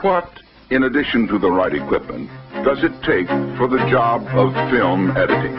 What, in addition to the right equipment, does it take for the job of film editing?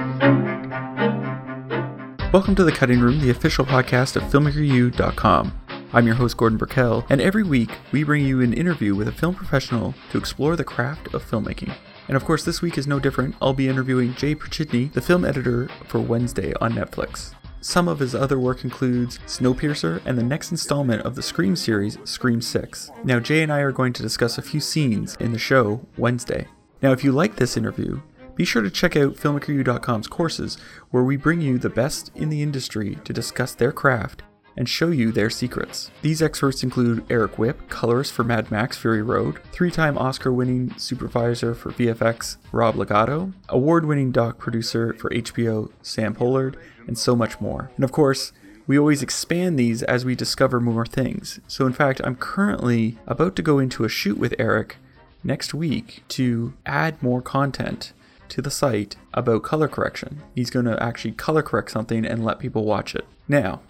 Welcome to The Cutting Room, the official podcast of FilmmakerU.com. I'm your host, Gordon Burkell, and every week we bring you an interview with a film professional to explore the craft of filmmaking. And of course, this week is no different. I'll be interviewing Jay Prychidny, the film editor for Wednesday on Netflix. Some of his other work includes Snowpiercer and the next installment of the Scream series, Scream 6. Now, Jay and I are going to discuss a few scenes in the show Wednesday. Now, if you like this interview, be sure to check out filmmakeru.com's courses, where we bring you the best in the industry to discuss their craft and show you their secrets. These experts include Eric Whipp, colorist for Mad Max Fury Road, three time Oscar winning supervisor for VFX Rob Legato, award winning doc producer for HBO Sam Pollard, and so much more. And of course, we always expand these as we discover more things. So, in fact, I'm currently about to go into a shoot with Eric next week to add more content to the site about color correction. He's going to actually color correct something and let people watch it. Now,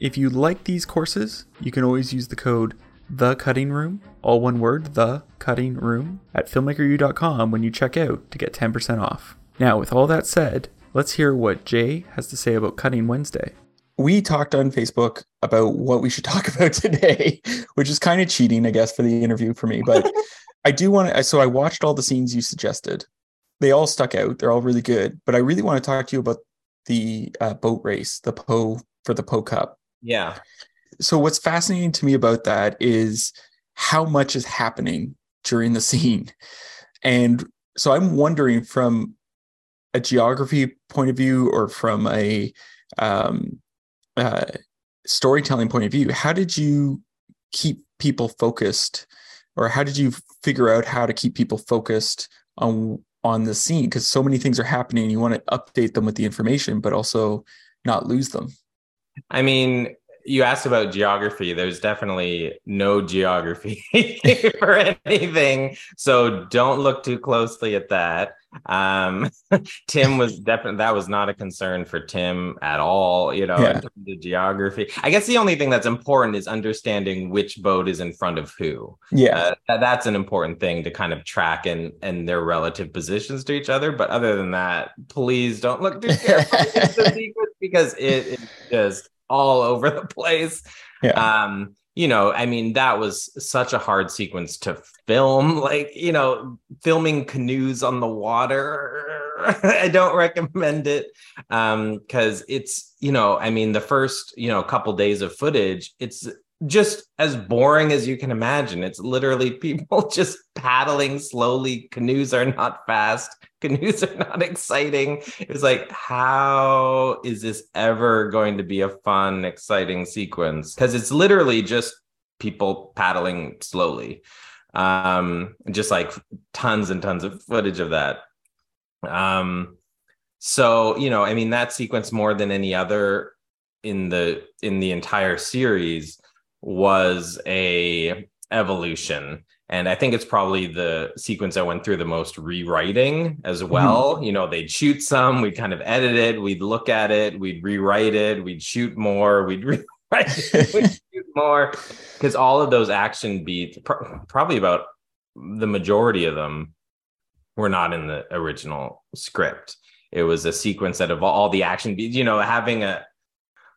if you like these courses, you can always use the code the cutting room, all one word, the cutting room, at filmmakeru.com when you check out to get 10% off. Now, with all that said, let's hear what Jay has to say about Cutting Wednesday. We talked on Facebook about what we should talk about today, which is kind of cheating, I guess, for the interview for me. But I do want to, so I watched all the scenes you suggested. They all stuck out. They're all really good. But I really want to talk to you about the uh, boat race, the Poe for the Poe Cup. Yeah. So what's fascinating to me about that is how much is happening during the scene. And so I'm wondering from a geography point of view or from a um, uh, storytelling point of view, how did you keep people focused? Or how did you figure out how to keep people focused on on the scene? Because so many things are happening you want to update them with the information but also not lose them. I mean, you asked about geography. There's definitely no geography for anything. So don't look too closely at that. Um, Tim was definitely, that was not a concern for Tim at all, you know, yeah. in terms of geography. I guess the only thing that's important is understanding which boat is in front of who. Yeah. Uh, that's an important thing to kind of track and, and their relative positions to each other. But other than that, please don't look too carefully because it is just all over the place. Yeah. Um, you know, I mean, that was such a hard sequence to film. Like, you know, filming canoes on the water. I don't recommend it. Um, because it's, you know, I mean, the first, you know, couple days of footage, it's just as boring as you can imagine. It's literally people just paddling slowly. Canoes are not fast. Canoes are not exciting. It's like, how is this ever going to be a fun, exciting sequence? Because it's literally just people paddling slowly. Um, just like tons and tons of footage of that. Um, so you know, I mean, that sequence more than any other in the in the entire series was a evolution and i think it's probably the sequence i went through the most rewriting as mm-hmm. well mm-hmm. you know they'd shoot some we'd kind of edit it we'd look at it we'd rewrite it we'd shoot more we'd rewrite it, we'd shoot more because all of those action beats pr- probably about the majority of them were not in the original script it was a sequence that of all the action beats you know having a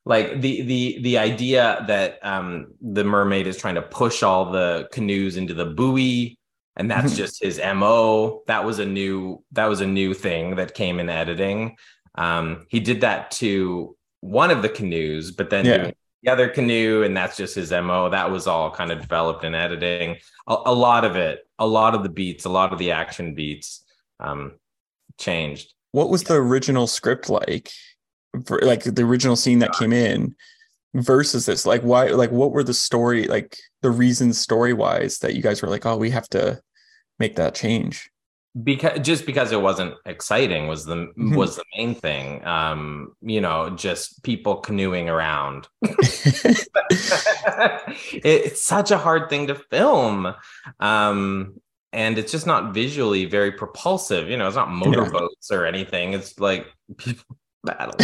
like the the the idea that um the mermaid is trying to push all the canoes into the buoy and that's just his mo that was a new that was a new thing that came in editing. Um he did that to one of the canoes but then yeah. the other canoe and that's just his mo that was all kind of developed in editing. A, a lot of it a lot of the beats a lot of the action beats um changed. What was the original script like for like the original scene that came in versus this like why like what were the story like the reasons story wise that you guys were like oh we have to make that change because just because it wasn't exciting was the mm-hmm. was the main thing um you know just people canoeing around it, it's such a hard thing to film um and it's just not visually very propulsive you know it's not motorboats yeah. or anything it's like people battle.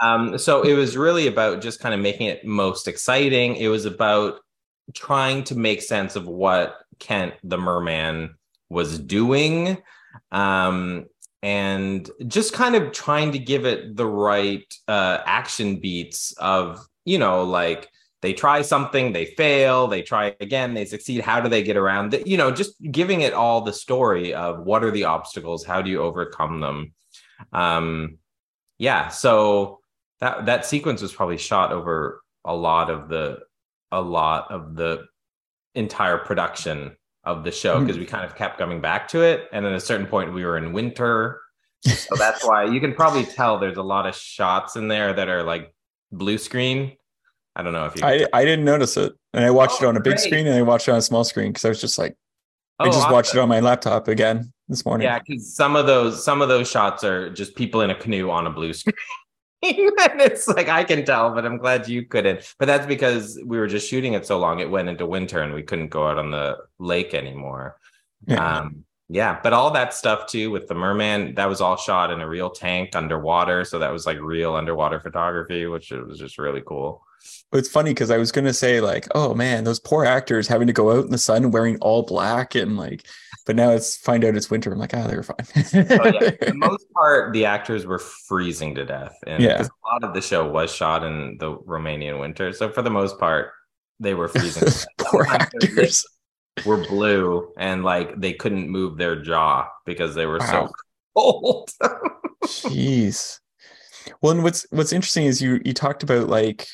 um, so it was really about just kind of making it most exciting. It was about trying to make sense of what Kent the merman was doing um and just kind of trying to give it the right uh action beats of you know like they try something they fail they try again they succeed how do they get around you know just giving it all the story of what are the obstacles how do you overcome them um yeah so that that sequence was probably shot over a lot of the a lot of the entire production of the show because mm-hmm. we kind of kept coming back to it and at a certain point we were in winter so that's why you can probably tell there's a lot of shots in there that are like blue screen I don't know if you. I, I didn't notice it, and I watched oh, it on a big great. screen and I watched it on a small screen because I was just like, oh, I just awesome. watched it on my laptop again this morning. Yeah, because some of those some of those shots are just people in a canoe on a blue screen. and it's like I can tell, but I'm glad you couldn't. But that's because we were just shooting it so long; it went into winter, and we couldn't go out on the lake anymore. Yeah. Um, yeah, but all that stuff too with the merman, that was all shot in a real tank underwater. So that was like real underwater photography, which it was just really cool. It's funny because I was gonna say like, oh man, those poor actors having to go out in the sun wearing all black and like, but now it's find out it's winter. I'm like, ah, oh, they're fine. oh, yeah. For the most part, the actors were freezing to death, and yeah. a lot of the show was shot in the Romanian winter. So for the most part, they were freezing. poor actors were blue and like they couldn't move their jaw because they were wow. so cold. Jeez. Well, and what's what's interesting is you you talked about like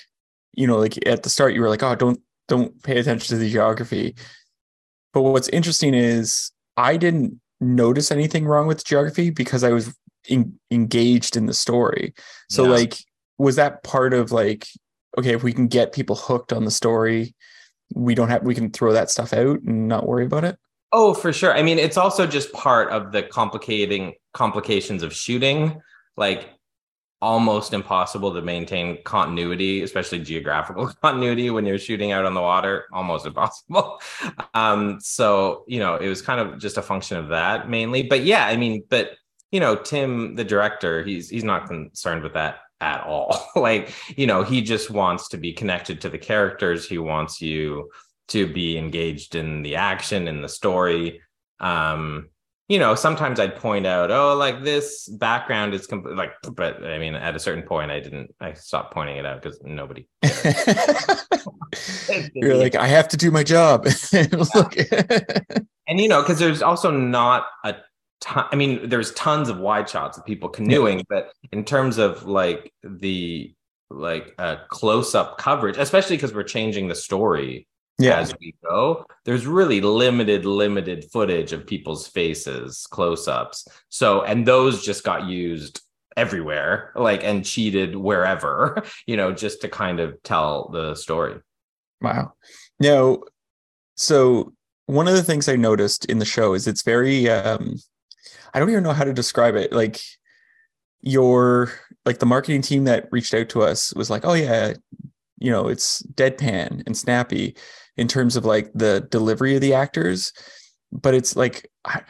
you know, like at the start, you were like, oh, don't don't pay attention to the geography. But what's interesting is I didn't notice anything wrong with geography because I was in, engaged in the story. So yeah. like, was that part of like, okay, if we can get people hooked on the story, we don't have we can throw that stuff out and not worry about it. Oh, for sure. I mean, it's also just part of the complicating complications of shooting. Like almost impossible to maintain continuity, especially geographical continuity when you're shooting out on the water, almost impossible. Um, so, you know, it was kind of just a function of that mainly. But yeah, I mean, but you know, Tim, the director, he's he's not concerned with that at all. like, you know, he just wants to be connected to the characters. He wants you to be engaged in the action in the story. Um, you know, sometimes I'd point out, oh, like this background is complete. Like, but I mean, at a certain point, I didn't. I stopped pointing it out because nobody. You're like, I have to do my job. and you know, because there's also not a ton. I mean, there's tons of wide shots of people canoeing, yeah. but in terms of like the like uh, close up coverage, especially because we're changing the story yeah. as we go. There's really limited, limited footage of people's faces, close ups. So, and those just got used everywhere, like, and cheated wherever, you know, just to kind of tell the story. Wow. Now, so one of the things I noticed in the show is it's very, um, I don't even know how to describe it. Like, your like the marketing team that reached out to us was like, oh yeah, you know, it's deadpan and snappy in terms of like the delivery of the actors, but it's like I,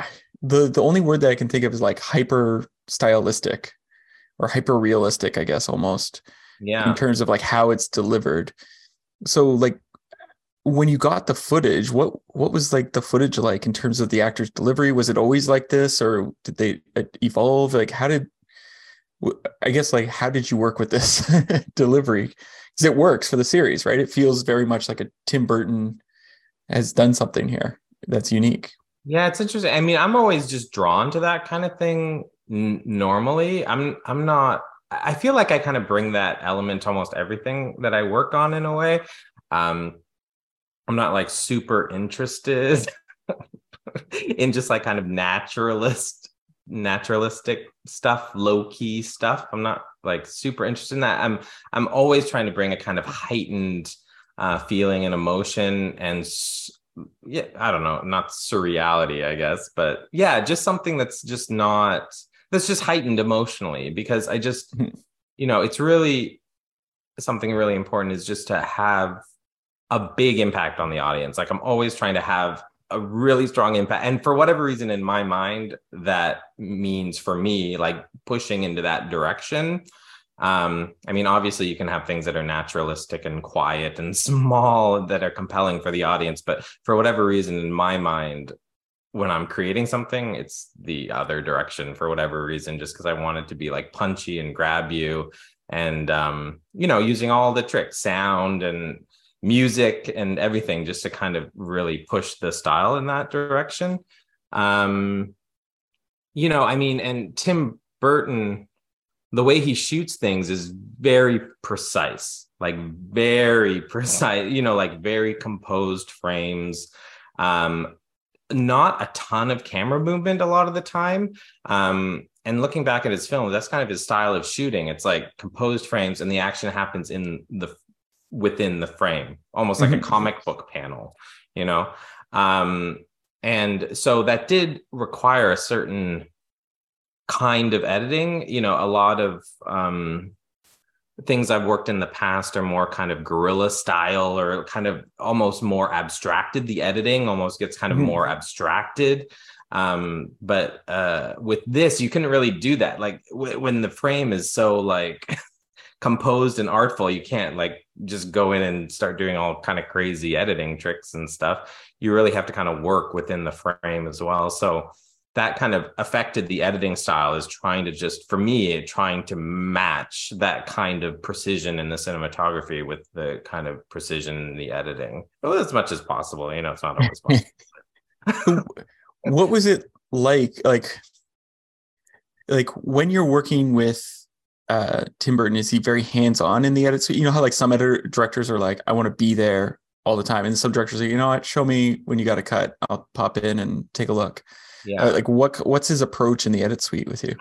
the the only word that I can think of is like hyper stylistic or hyper realistic, I guess almost. Yeah. In terms of like how it's delivered. So like when you got the footage, what what was like the footage like in terms of the actor's delivery? Was it always like this, or did they uh, evolve? Like, how did I guess like how did you work with this delivery? It works for the series, right? It feels very much like a Tim Burton has done something here that's unique. Yeah, it's interesting. I mean, I'm always just drawn to that kind of thing. N- normally, I'm I'm not. I feel like I kind of bring that element to almost everything that I work on in a way. Um, I'm not like super interested in just like kind of naturalist naturalistic stuff, low key stuff. I'm not like super interested in that. I'm I'm always trying to bring a kind of heightened uh, feeling and emotion and yeah, I don't know, not surreality, I guess, but yeah, just something that's just not that's just heightened emotionally because I just you know, it's really something really important is just to have a big impact on the audience. Like I'm always trying to have a really strong impact. And for whatever reason in my mind that means for me like pushing into that direction. Um, I mean, obviously, you can have things that are naturalistic and quiet and small that are compelling for the audience, but for whatever reason, in my mind, when I'm creating something, it's the other direction for whatever reason, just because I want it to be like punchy and grab you, and um, you know, using all the tricks, sound and music and everything, just to kind of really push the style in that direction. Um, you know, I mean, and Tim Burton, the way he shoots things is very precise, like very precise, you know, like very composed frames. Um, not a ton of camera movement a lot of the time. Um, and looking back at his film, that's kind of his style of shooting. It's like composed frames, and the action happens in the within the frame, almost like mm-hmm. a comic book panel, you know. Um, and so that did require a certain kind of editing. You know, a lot of um, things I've worked in the past are more kind of guerrilla style or kind of almost more abstracted. The editing almost gets kind of mm-hmm. more abstracted. Um, but uh, with this, you couldn't really do that. Like w- when the frame is so like composed and artful, you can't like just go in and start doing all kind of crazy editing tricks and stuff. You really have to kind of work within the frame as well. So that kind of affected the editing style is trying to just for me trying to match that kind of precision in the cinematography with the kind of precision in the editing well, as much as possible you know it's not always possible what was it like like like when you're working with uh tim burton is he very hands-on in the edit so you know how like some editor directors are like i want to be there all the time and some directors are you know what show me when you got a cut i'll pop in and take a look yeah. Uh, like what what's his approach in the edit suite with you?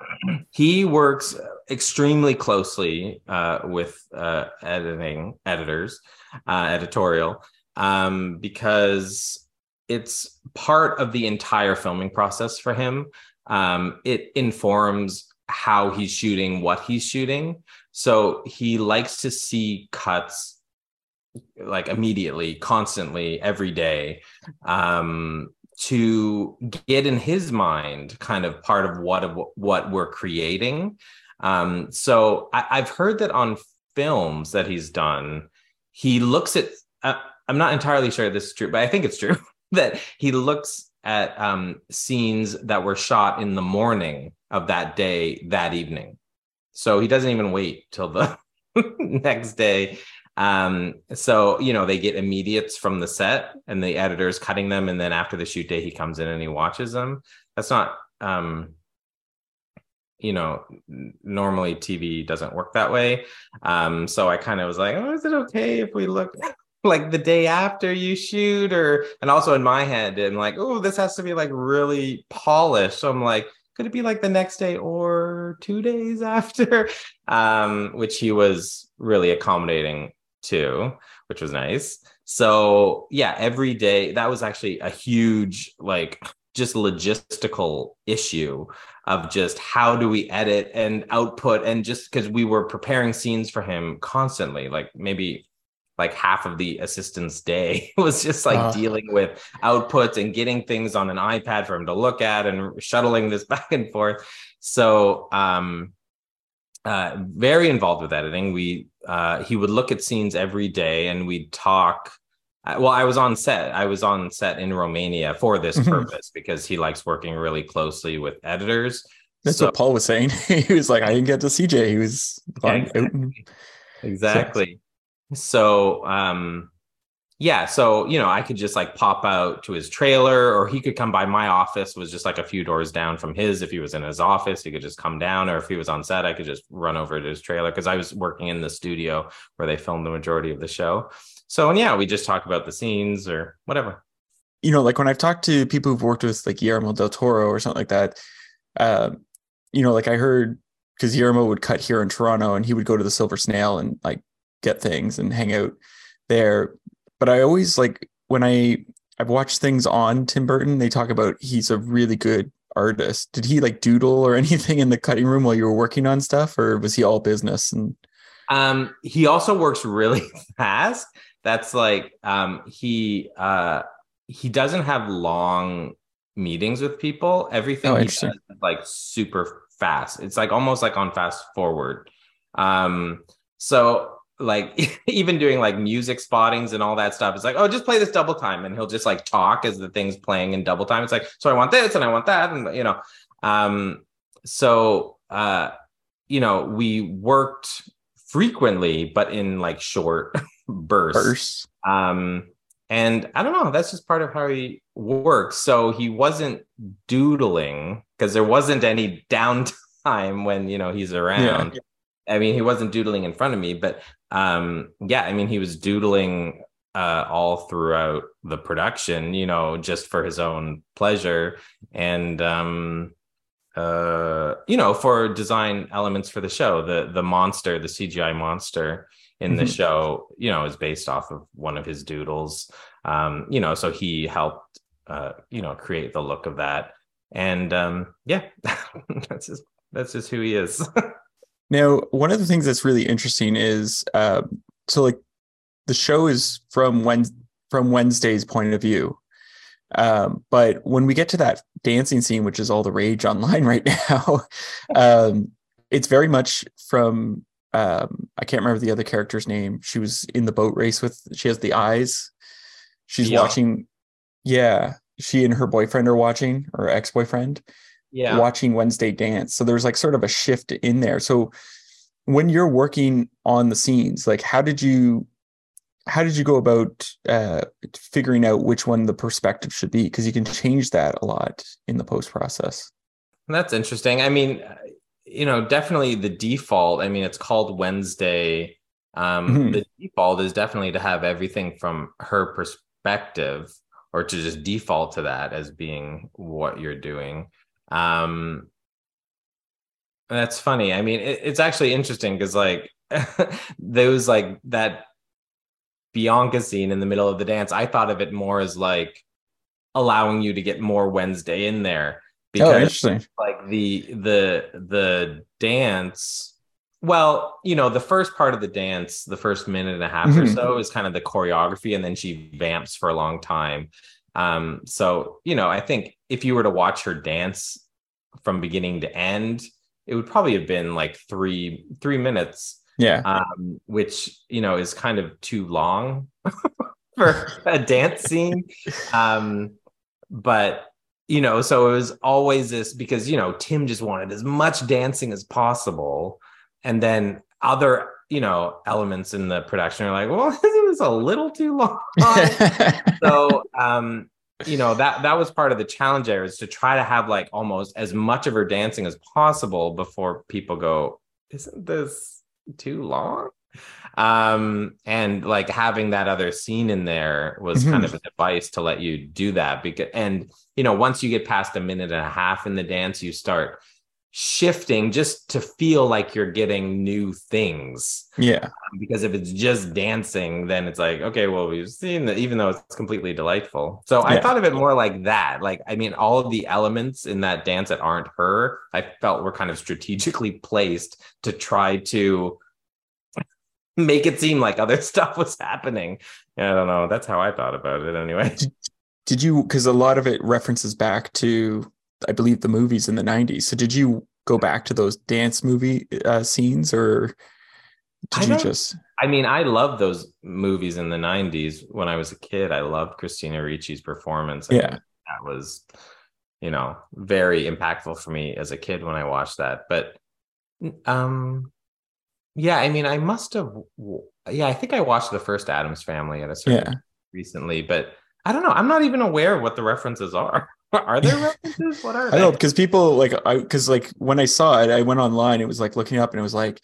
He works extremely closely uh, with uh, editing editors, uh, editorial, um, because it's part of the entire filming process for him. Um, it informs how he's shooting, what he's shooting. So he likes to see cuts like immediately, constantly, every day. Um, to get in his mind kind of part of what of what we're creating. Um, so I, have heard that on films that he's done, he looks at. Uh, I'm not entirely sure this is true, but I think it's true that he looks at um, scenes that were shot in the morning of that day that evening. So he doesn't even wait till the next day um, so you know they get immediates from the set, and the editor's cutting them, and then after the shoot day, he comes in and he watches them. That's not, um, you know, normally TV doesn't work that way. Um, so I kind of was like, oh, is it okay if we look like the day after you shoot, or and also in my head, I'm like, oh, this has to be like really polished. So I'm like, could it be like the next day or two days after um which he was really accommodating to, which was nice. So yeah, every day that was actually a huge like just logistical issue of just how do we edit and output and just because we were preparing scenes for him constantly like maybe like half of the assistant's day was just like uh, dealing with outputs and getting things on an ipad for him to look at and shuttling this back and forth so um uh, very involved with editing. We uh, he would look at scenes every day, and we'd talk. Uh, well, I was on set. I was on set in Romania for this mm-hmm. purpose because he likes working really closely with editors. That's so, what Paul was saying. he was like, "I didn't get to CJ. He was yeah, exactly. exactly. So, um, yeah so you know i could just like pop out to his trailer or he could come by my office was just like a few doors down from his. If he was in his office he could just come down or if he was on set i could just run over to his trailer because i was working in the studio where they filmed the majority of the show. So and yeah we just talk about the scenes or whatever. You know like when i've talked to people who've worked with like guillermo del toro or something like that uh, you know like i heard because guillermo would cut here in toronto and he would go to the silver snail and like get things and hang out there but I always like when I I've watched things on Tim Burton, they talk about he's a really good artist. Did he like doodle or anything in the cutting room while you were working on stuff, or was he all business? And um, he also works really fast. That's like um, he uh, he doesn't have long meetings with people. Everything oh, he does is like super fast. It's like almost like on fast forward. Um, so like even doing like music spottings and all that stuff. It's like, oh, just play this double time, and he'll just like talk as the thing's playing in double time. It's like, so I want this and I want that, and you know, um, so uh, you know, we worked frequently, but in like short bursts. Bursts. Um, and I don't know, that's just part of how he works. So he wasn't doodling because there wasn't any downtime when you know he's around. Yeah. I mean, he wasn't doodling in front of me, but um, yeah, I mean, he was doodling uh, all throughout the production, you know, just for his own pleasure and um, uh, you know, for design elements for the show. The the monster, the CGI monster in mm-hmm. the show, you know, is based off of one of his doodles. Um, you know, so he helped uh, you know, create the look of that. And um, yeah, that's just that's just who he is. Now, one of the things that's really interesting is uh, so like the show is from when from Wednesday's point of view. Um, but when we get to that dancing scene, which is all the rage online right now, um, it's very much from um, I can't remember the other character's name. She was in the boat race with she has the eyes. She's yeah. watching, yeah. She and her boyfriend are watching, or ex-boyfriend, yeah. watching Wednesday dance. So there's like sort of a shift in there. So when you're working on the scenes, like how did you how did you go about uh, figuring out which one the perspective should be? Because you can change that a lot in the post process. That's interesting. I mean, you know, definitely the default. I mean, it's called Wednesday. Um, mm-hmm. The default is definitely to have everything from her perspective, or to just default to that as being what you're doing. Um, that's funny. I mean, it, it's actually interesting because like those like that Bianca scene in the middle of the dance, I thought of it more as like allowing you to get more Wednesday in there oh, because oh, interesting. like the the the dance well, you know, the first part of the dance, the first minute and a half mm-hmm. or so is kind of the choreography, and then she vamps for a long time. Um, so you know, I think if you were to watch her dance from beginning to end, it would probably have been like three three minutes. Yeah. Um, which you know is kind of too long for a dance scene. Um, but you know, so it was always this because you know Tim just wanted as much dancing as possible, and then other you know elements in the production are like, well, this is a little too long. so um, you know that that was part of the challenge there is to try to have like almost as much of her dancing as possible before people go isn't this too long um and like having that other scene in there was mm-hmm. kind of a device to let you do that because and you know once you get past a minute and a half in the dance you start shifting just to feel like you're getting new things. Yeah. Um, because if it's just dancing, then it's like, okay, well, we've seen that even though it's completely delightful. So yeah. I thought of it more like that. Like, I mean, all of the elements in that dance that aren't her, I felt were kind of strategically placed to try to make it seem like other stuff was happening. I don't know. That's how I thought about it anyway. Did, did you, because a lot of it references back to I believe the movies in the 90s. So did you go back to those dance movie uh, scenes or did you just I mean, I love those movies in the 90s when I was a kid. I loved Christina Ricci's performance. I yeah. That was you know, very impactful for me as a kid when I watched that. But um yeah, I mean, I must have yeah, I think I watched the first Addams Family at a certain yeah. recently, but I don't know. I'm not even aware of what the references are. Are there references? What are I know because people like I because like when I saw it, I went online. It was like looking up, and it was like,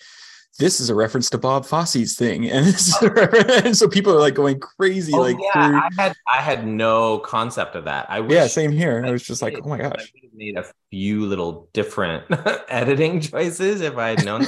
"This is a reference to Bob Fosse's thing," and, and so people are like going crazy. Oh, like, yeah, through... I had I had no concept of that. I wish yeah, same here. I was just like, oh my gosh, I made a few little different editing choices if I had known.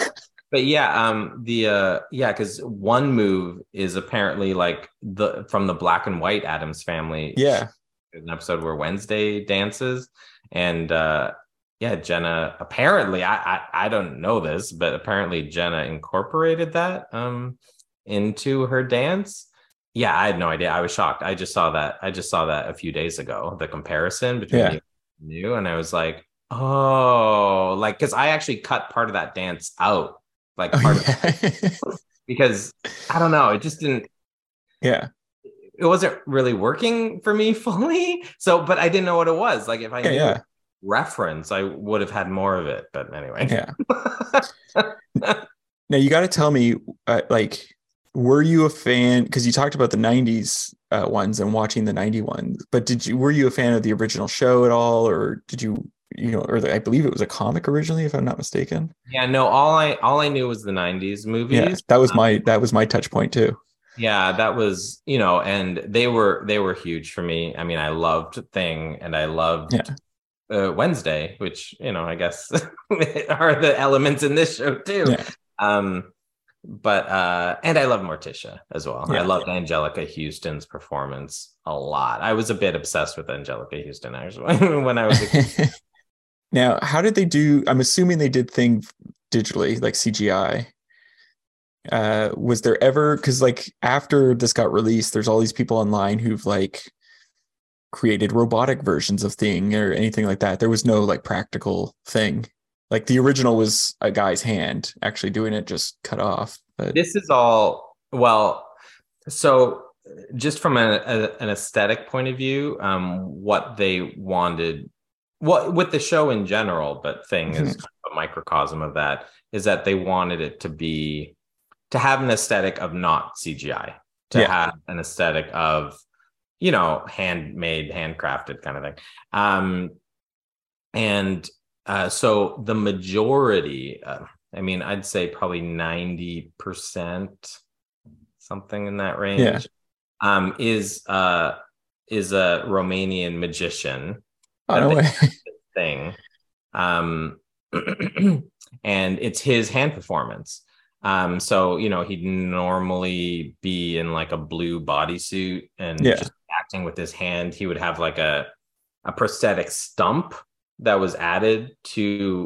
but yeah, um, the uh, yeah, because one move is apparently like the from the black and white Addams family. Yeah, an episode where Wednesday dances, and uh, yeah, Jenna apparently I, I I don't know this, but apparently Jenna incorporated that um into her dance. Yeah, I had no idea. I was shocked. I just saw that. I just saw that a few days ago. The comparison between yeah. new and I was like, oh, like because I actually cut part of that dance out like Oh, yeah. of, because I don't know, it just didn't yeah. It wasn't really working for me fully. So, but I didn't know what it was. Like if I Yeah, knew yeah. reference, I would have had more of it. But anyway. Yeah. Now you got to tell me, uh, like, were you a fan? Because you talked about the '90s uh, ones and watching the '90 ones, but did you were you a fan of the original show at all, or did you, you know, or the, I believe it was a comic originally, if I'm not mistaken. yeah, no, all I all I knew was the 90s movies. Yeah, that was my that was my touch point too. Yeah that was you know and they were they were huge for me i mean i loved thing and i loved Yeah. uh, wednesday which you know i guess are the elements in this show too Yeah. um but uh and i love morticia as well Yeah. i loved anjelica huston's performance a lot i was a bit obsessed with anjelica huston actually when i was a kid. now, how did they do? I'm assuming they did thing digitally, like CGI. Uh, was there ever because like after this got released, there's all these people online who've like created robotic versions of thing or anything like that. There was no like practical thing. Like the original was a guy's hand actually doing it, just cut off. But this is all well so just from a, a- an aesthetic point of view um what they wanted what with the show in general but thing is kind of a microcosm of that is that they wanted it to be to have an aesthetic of not cgi to Yeah. have an aesthetic of you know handmade handcrafted kind of thing. Um and uh so the majority uh, i mean i'd say probably 90% something in that range Yeah. um is uh is a romanian magician. Oh, no thing. Um and it's his hand performance um so you know he'd normally be in like a blue bodysuit and Yeah. just acting with his hand. He would have like a a prosthetic stump that was added to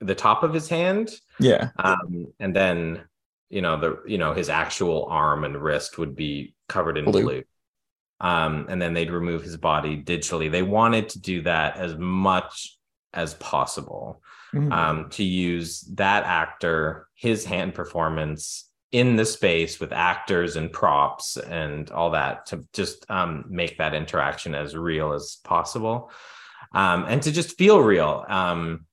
the top of his hand. Yeah, um and then you know the you know his actual arm and wrist would be covered in Blue. blue, um and then they'd remove his body digitally. They wanted to do that as much as possible Mm. um to use that actor his hand performance in the space with actors and props and all that to just um make that interaction as real as possible um and to just feel real um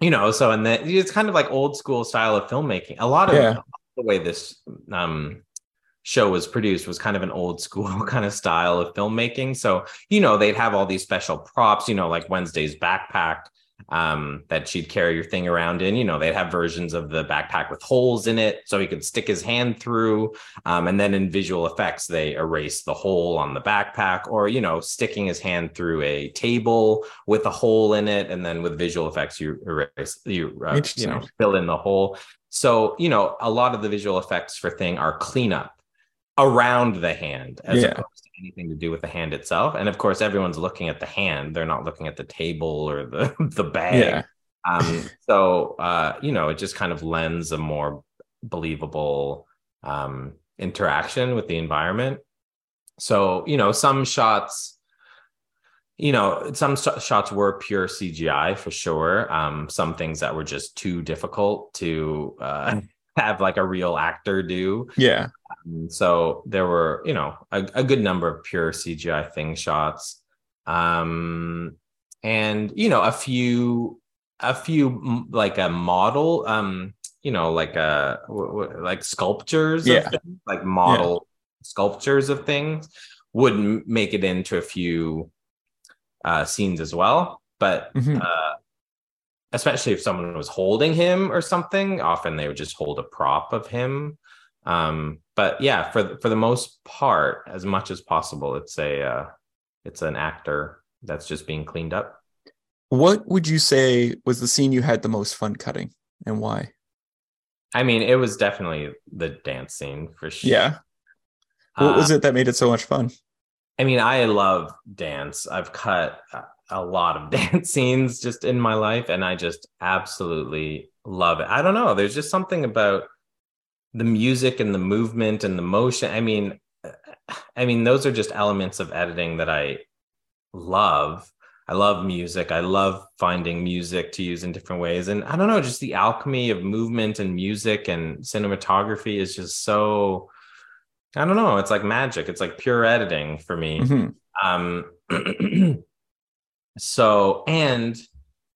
you know so and that it's kind of like old school style of filmmaking a lot of Yeah. the way this um show was produced was kind of an old school kind of style of filmmaking so you know they'd have all these special props you know like wednesday's backpack um that she'd carry your thing around in. You know they'd have versions of the backpack with holes in it so he could stick his hand through um, and then in visual effects they erase the hole on the backpack or you know sticking his hand through a table with a hole in it and then with visual effects you erase you uh, you know fill in the hole. So you know a lot of the visual effects for thing are cleanup around the hand as Yeah. opposed anything to do with the hand itself. And of course everyone's looking at the hand. They're not looking at the table or the the bag. Yeah, um so uh you know it just kind of lends a more believable um interaction with the environment. So you know some shots you know some sh- shots were pure cgi for sure. Um some things that were just too difficult to uh have like a real actor do yeah. um, so there were, you know, a, a good number of pure CGI thing shots, um, and you know, a few, a few like a model, um, you know, like a w- w- like sculptures, Yeah. of things, like model sculptures of things would m- make it into a few uh, scenes as well, but Mhm. uh, especially if someone was holding him or something often they would just hold a prop of him um but yeah for for the most part as much as possible it's a uh it's an actor that's just being cleaned up What would you say was the scene you had the most fun cutting, and why? i mean it was definitely the dance scene for sure Yeah. What was it that made it so much fun? I mean, I love dance. I've cut a- lot of dance scenes just in my life, and I just absolutely love it. I don't know. There's just something about the music and the movement and the motion. I mean, I mean, those are just elements of editing that I love. I love music. I love finding music to use in different ways. And I don't know, just the alchemy of movement and music and cinematography is just so I don't know, it's like magic. It's like pure editing for me. Mm-hmm. Um so and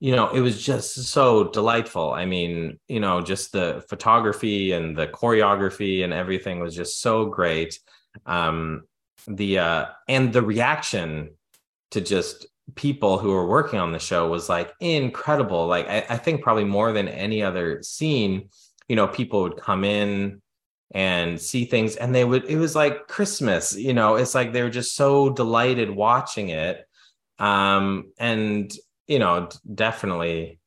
you know, it was just so delightful. I mean, you know, just the photography and the choreography and everything was just so great. Um, the uh, and the reaction to just people who were working on the show was like incredible. Like I, I think probably more than any other scene, you know, people would come in and see things and they would it was like christmas you know it's like they were just so delighted watching it um and you know, definitely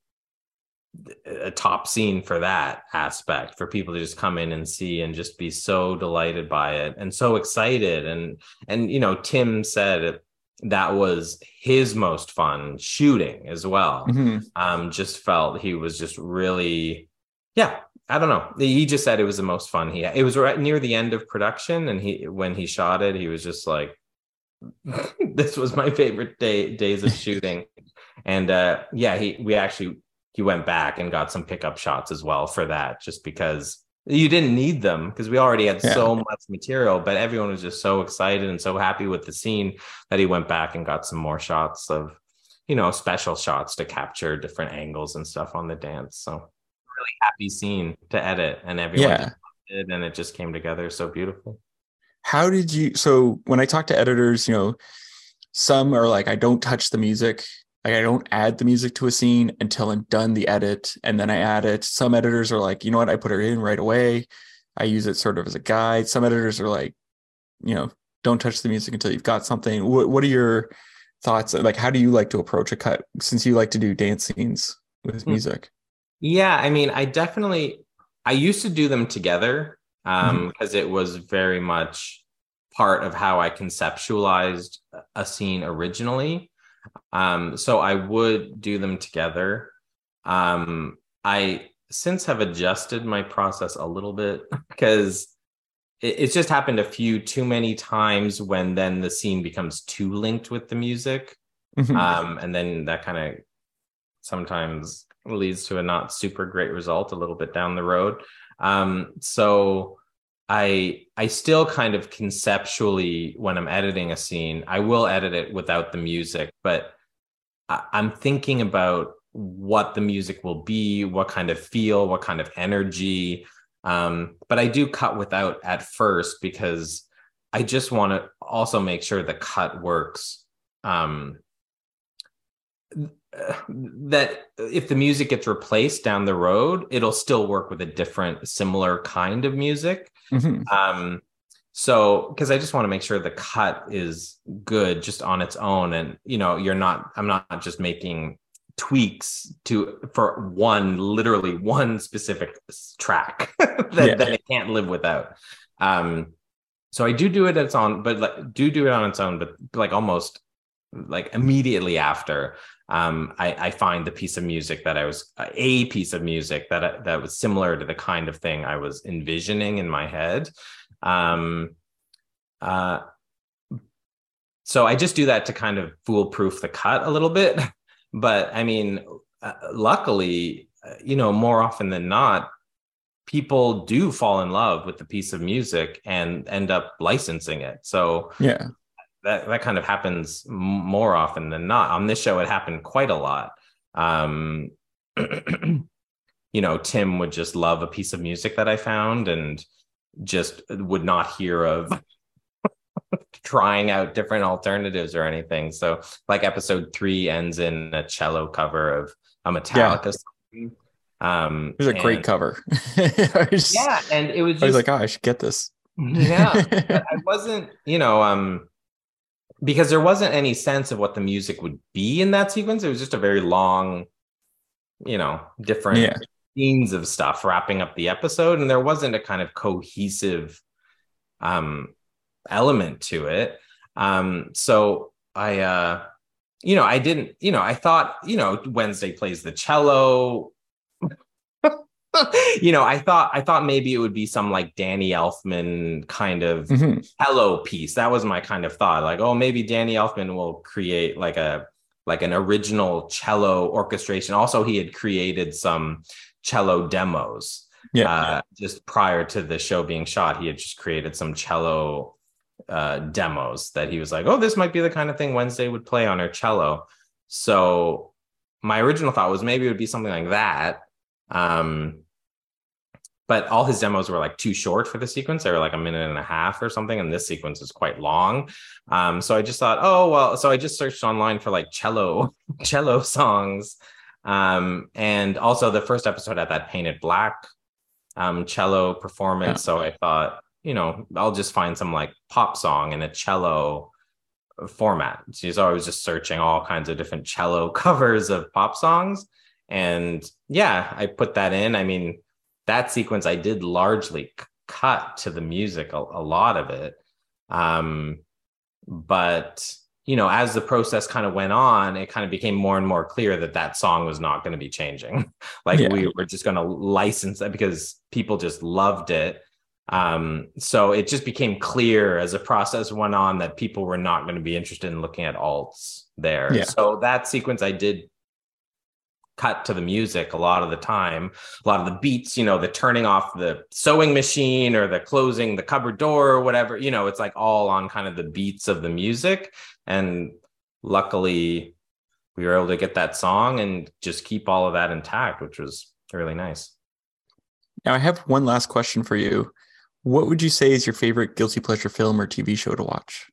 a top scene for that aspect for people to just come in and see and just be so delighted by it and so excited and and you know tim said that was his most fun shooting as well mm-hmm. um just felt he was just really yeah i don't know he just said it was the most fun he had. it was right near the end of production and he when he shot it he was just like this was my favorite day days of shooting and uh, yeah, he we actually he went back and got some pickup shots as well for that, just because you didn't need them because we already had yeah. so much material, but everyone was just so excited and so happy with the scene that he went back and got some more shots of, you know, special shots to capture different angles and stuff on the dance. So really happy scene to edit and everyone yeah. and it just came together so beautifully. How did you so when I talk to editors, you know, some are like, I don't touch the music like I don't add the music to a scene until I'm done the edit and then I add it. Some editors are like, you know what, I put it in right away. I use it sort of as a guide. Some editors are like, you know, don't touch the music until you've got something. What what are your thoughts? Like how do you like to approach a cut since you like to do dance scenes with hmm. music? Yeah, I mean, I definitely I used to do them together um because mm-hmm. it was very much part of how I conceptualized a scene originally. Um, so I would do them together. Um, I since have adjusted my process a little bit because it, it's just happened a few too many times when then the scene becomes too linked with the music. Mm-hmm. Um, and then that kind of sometimes leads to a not super great result a little bit down the road. Um, so I I still kind of conceptually when I'm editing a scene, I will edit it without the music, but I, I'm thinking about what the music will be, what kind of feel, what kind of energy. Um, but I do cut without at first because I just want to also make sure the cut works. Um, that if the music gets replaced down the road, it'll still work with a different, similar kind of music. Mm-hmm. Um, so because I just want to make sure the cut is good just on its own, and you know, you're not. I'm not just making tweaks to for one literally one specific track that, yeah. that it can't live without um so i do do it its own but like do do it on its own but like almost like immediately after um, I, I, find the piece of music that I was a piece of music that that was similar to the kind of thing I was envisioning in my head. Um, uh, so I just do that to kind of foolproof the cut a little bit. But I mean, uh, luckily, uh, you know, more often than not, people do fall in love with the piece of music and end up licensing it. So yeah, that that kind of happens more often than not. On this show, it happened quite a lot. Um, you know, Tim would just love a piece of music that I found and just would not hear of trying out different alternatives or anything. So, like episode three ends in a cello cover of a Metallica yeah. song. Um, it was a and, great cover. just, yeah, and it was. Just, I was like, oh, I should get this. yeah, I wasn't. You know, um, because there wasn't any sense of what the music would be in that sequence. It was just a very long, you know, different yeah. scenes of stuff wrapping up the episode, and there wasn't a kind of cohesive um, element to it. Um, so I, uh, you know, I didn't, you know, I thought, you know, Wednesday plays the cello. you know, I thought I thought maybe it would be some like Danny Elfman kind of mm-hmm. cello piece. That was my kind of thought. Like, oh, maybe Danny Elfman will create like a like an original cello orchestration. Also, he had created some cello demos. Yeah. Uh, just prior to the show being shot, he had just created some cello uh, demos that he was like, "Oh, this might be the kind of thing Wednesday would play on her cello." So my original thought was maybe it would be something like that. Um, but all his demos were like too short for the sequence. They were like a minute and a half or something, and this sequence is quite long. Um, so I just thought, oh well. So I just searched online for like cello cello songs, um, and also the first episode had that Paint It Black um, cello performance. Yeah. So I thought, you know, I'll just find some like pop song in a cello format. So I was just searching all kinds of different cello covers of pop songs, and yeah, I put that in. I mean that sequence I did largely c- cut to the music, a, a lot of it. Um, but you know, as the process kind of went on, it kind of became more and more clear that that song was not going to be changing. like yeah. we were just going to license that because people just loved it. Um, so it just became clear as the process went on that people were not going to be interested in looking at alts there. Yeah. So that sequence I did cut to the music a lot of the time. A lot of the beats you know the turning off the sewing machine or the closing the cupboard door or whatever you know it's like all on kind of the beats of the music. And luckily we were able to get that song and just keep all of that intact which was really nice. Now i have one last question for you. What would you say is your favorite guilty pleasure film or tv show to watch?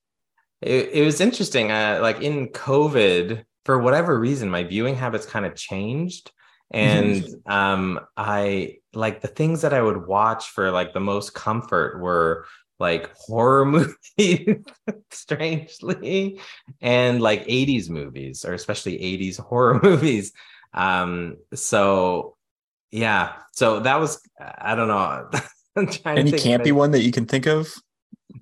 It, it was interesting uh, like in covid for whatever reason, my viewing habits kind of changed. And um, I like the things that I would watch for like the most comfort were like horror movies, strangely, and like 80s movies, or especially 80s horror movies. Um, so yeah, so that was I don't know. Any campy one that you can think of?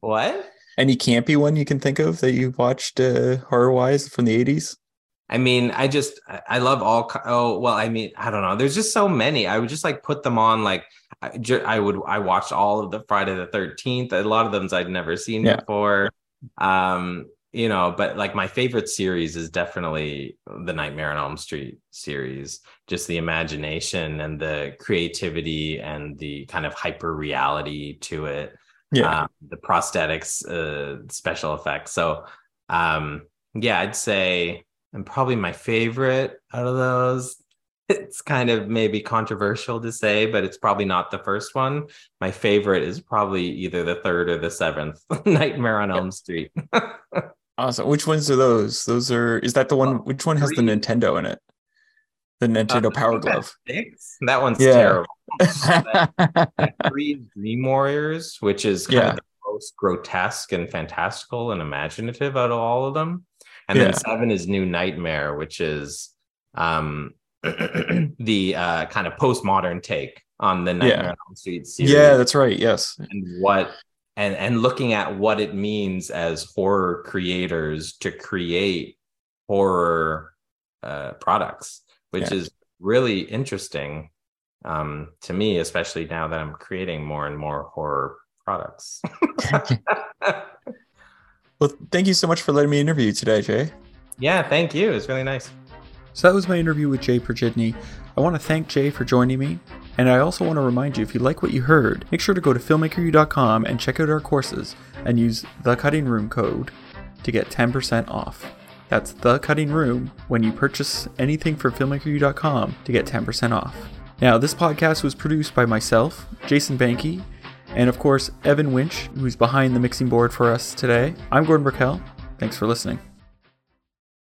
What? Any campy one you can think of that you watched uh, horror wise from the 80s? I mean, I just I love all. Oh well, I mean, I don't know. There's just so many. I would just like put them on. Like I, I would. I watched all of the Friday the Thirteenth. A lot of them I'd never seen yeah. before. Um, you know, but like my favorite series is definitely the Nightmare on Elm Street series. Just the imagination and the creativity and the kind of hyper reality to it. Yeah, um, the prosthetics, uh, special effects. So, um, yeah, I'd say and probably my favorite out of those. It's kind of maybe controversial to say, but it's probably not the first one. My favorite is probably either the third or the seventh Nightmare on Elm Street. awesome. Which ones are those? Those are, is that the one? Which one has the Nintendo in it? The Nintendo uh, Power Glove. That one's yeah. terrible. three Dream Warriors, which is kind yeah. of the most grotesque and fantastical and imaginative out of all of them. And yeah. then seven is New Nightmare, which is um the uh kind of postmodern take on the Nightmare yeah. on Elm Street series. Yeah, that's right. Yes. And what and and looking at what it means as horror creators to create horror uh products, which yeah. is really interesting um to me, especially now that I'm creating more and more horror products. Well, thank you so much for letting me interview you today, Jay. Yeah, thank you. It's really nice. So that was my interview with Jay Prychidny. I want to thank Jay for joining me. And I also want to remind you if you like what you heard, make sure to go to filmmakeru.com and check out our courses and use the cutting room code to get 10% off. That's the cutting room when you purchase anything from filmmakeru.com to get 10% off. Now, this podcast was produced by myself, Jason Banky, and of course, Evan Winch, who's behind the mixing board for us today. I'm Gordon Burkell. Thanks for listening.